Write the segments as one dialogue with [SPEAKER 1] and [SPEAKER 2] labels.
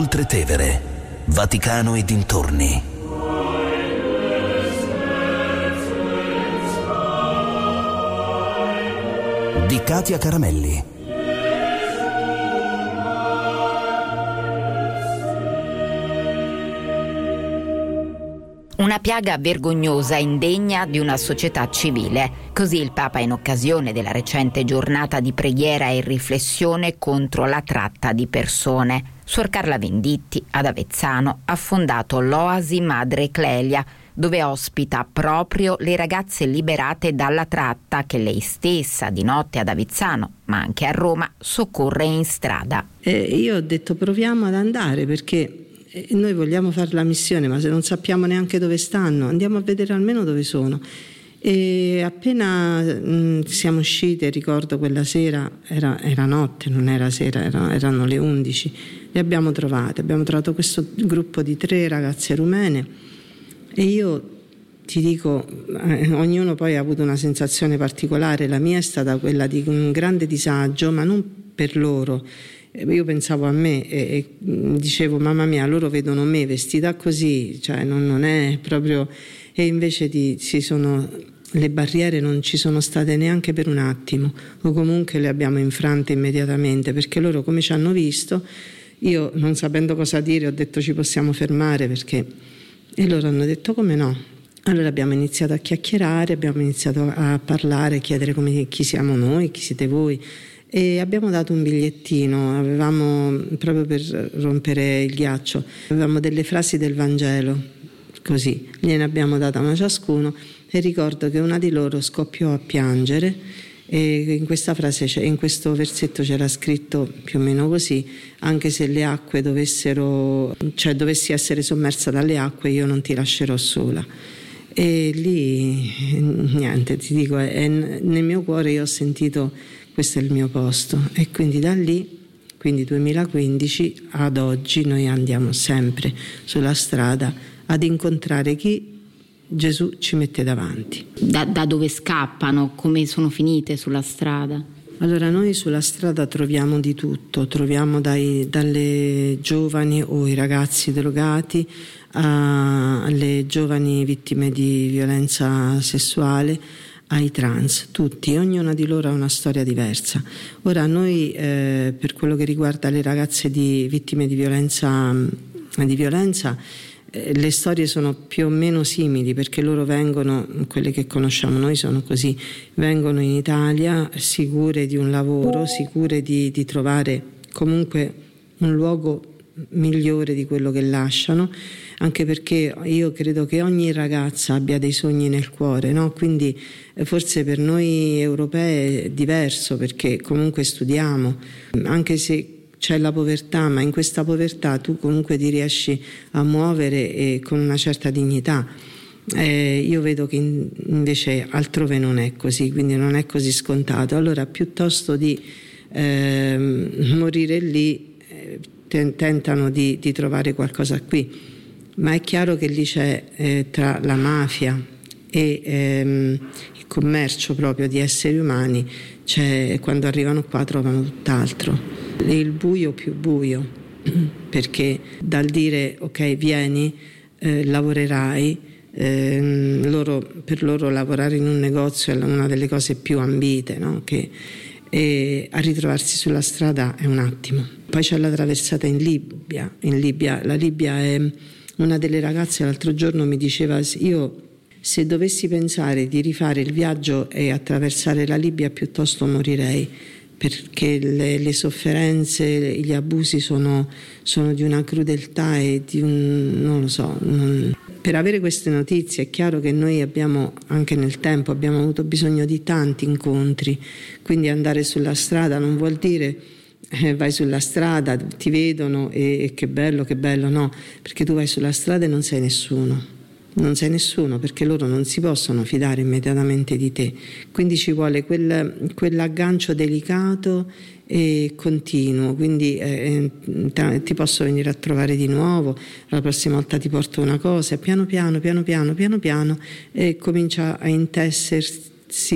[SPEAKER 1] Oltre Tevere, Vaticano e dintorni. Di Katia Caramelli.
[SPEAKER 2] Piaga vergognosa indegna di una società civile. Così il Papa, in occasione della recente giornata di preghiera e riflessione contro la tratta di persone. Suor Carla Venditti, ad Avezzano, ha fondato l'Oasi Madre Clelia, dove ospita proprio le ragazze liberate dalla tratta che lei stessa di notte ad Avezzano, ma anche a Roma, soccorre in strada.
[SPEAKER 3] Eh, io ho detto proviamo ad andare perché noi vogliamo fare la missione, ma se non sappiamo neanche dove stanno, andiamo a vedere almeno dove sono. E appena mh, siamo uscite, ricordo quella sera, era, era notte, non era sera, era, erano le 11, le abbiamo trovate. Abbiamo trovato questo gruppo di tre ragazze rumene e io ti dico, eh, ognuno poi ha avuto una sensazione particolare, la mia è stata quella di un grande disagio, ma non per loro io pensavo a me e, dicevo mamma mia loro vedono me vestita così cioè non, non è proprio e invece di, sono, le barriere non ci sono state neanche per un attimo o comunque le abbiamo infrante immediatamente perché loro come ci hanno visto io non sapendo cosa dire ho detto ci possiamo fermare perché e loro hanno detto come no? Allora abbiamo iniziato a chiacchierare abbiamo iniziato a parlare chiedere come, chi siamo noi chi siete voi e abbiamo dato un bigliettino, avevamo proprio per rompere il ghiaccio, avevamo delle frasi del Vangelo, così, gliene abbiamo data una ciascuno e ricordo che una di loro scoppiò a piangere e in questa frase, in questo versetto c'era scritto più o meno così, anche se le acque dovessero, cioè dovessi essere sommersa dalle acque, io non ti lascerò sola. E lì, niente, ti dico, è, nel mio cuore io ho sentito questo è il mio posto e quindi da lì quindi 2015 ad oggi noi andiamo sempre sulla strada ad incontrare chi Gesù ci mette davanti.
[SPEAKER 2] Da, da, dove scappano? Come sono finite sulla strada?
[SPEAKER 3] Allora noi sulla strada troviamo di tutto, troviamo dai, dalle giovani o i ragazzi drogati alle giovani vittime di violenza sessuale ai trans, tutti, ognuna di loro ha una storia diversa. Ora noi eh, per quello che riguarda le ragazze di, vittime di violenza, di violenza eh, le storie sono più o meno simili perché loro vengono, quelle che conosciamo noi sono così, vengono in Italia sicure di un lavoro, sicure di, di trovare comunque un luogo migliore di quello che lasciano anche perché io credo che ogni ragazza abbia dei sogni nel cuore, no? quindi eh, forse per noi europei è diverso perché comunque studiamo, anche se c'è la povertà, ma in questa povertà tu comunque ti riesci a muovere con una certa dignità. Eh, io vedo che invece altrove non è così, quindi non è così scontato. Allora piuttosto di eh, morire lì, eh, tentano di, di trovare qualcosa qui ma è chiaro che lì c'è eh, tra la mafia e ehm, il commercio proprio di esseri umani, c'è, quando arrivano qua trovano tutt'altro. Il buio più buio, perché dal dire ok vieni, eh, lavorerai, eh, loro, per loro lavorare in un negozio è una delle cose più ambite, no? che, e a ritrovarsi sulla strada è un attimo. Poi c'è la traversata in Libia, in Libia la Libia è una delle ragazze l'altro giorno mi diceva io se dovessi pensare di rifare il viaggio e attraversare la Libia piuttosto morirei perché le, le sofferenze, gli abusi sono, sono, di una crudeltà e di un... non lo so. Non... Per avere queste notizie è chiaro che noi abbiamo, anche nel tempo, abbiamo avuto bisogno di tanti incontri, quindi andare sulla strada non vuol dire eh, vai sulla strada, ti vedono e, e che bello, che bello, no, perché tu vai sulla strada e non sei nessuno non sei nessuno perché loro non si possono fidare immediatamente di te. Quindi ci vuole quel, quell'aggancio delicato e continuo. Quindi eh, eh ti posso venire a trovare di nuovo, la prossima volta ti porto una cosa, piano piano, piano piano, piano piano, e comincia a intessersi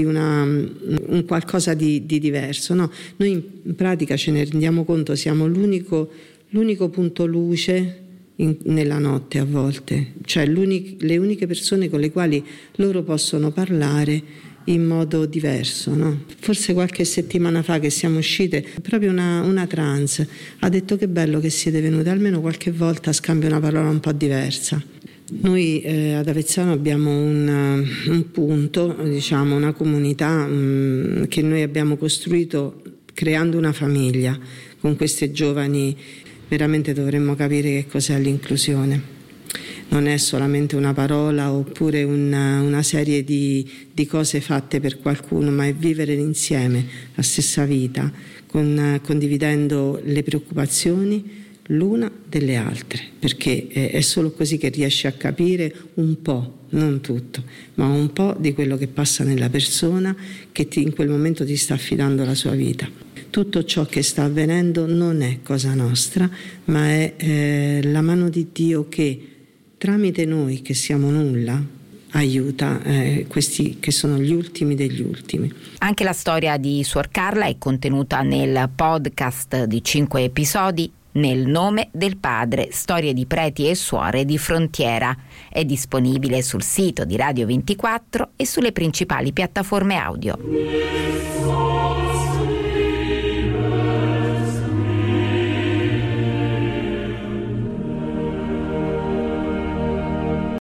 [SPEAKER 3] una, un qualcosa di, di diverso. No? Noi in pratica ce ne rendiamo conto, siamo l'unico l'unico punto luce in, nella notte a volte, cioè le uniche persone con le quali loro possono parlare in modo diverso. No? Forse qualche settimana fa che siamo uscite, proprio una, una trans ha detto che bello che siete venute, almeno qualche volta scambia una parola un po' diversa. Noi eh, ad Avezzano abbiamo un, un punto, diciamo, una comunità um, che noi abbiamo costruito creando una famiglia con queste giovani. Veramente dovremmo capire che cos'è l'inclusione non è solamente una parola oppure una, una serie di, di, cose fatte per qualcuno, ma è vivere insieme la stessa vita, con, condividendo le preoccupazioni l'una delle altre, perché è solo così che riesci a capire un po', non tutto, ma un po' di quello che passa nella persona che ti, in quel momento ti sta affidando la sua vita. Tutto ciò che sta avvenendo non è cosa nostra, ma è eh, la mano di Dio che tramite noi che siamo nulla aiuta eh, questi che sono gli ultimi degli ultimi.
[SPEAKER 2] Anche la storia di Suor Carla è contenuta nel podcast di cinque episodi nel nome del padre, storie di preti e suore di frontiera. È disponibile sul sito di Radio 24 e sulle principali piattaforme audio.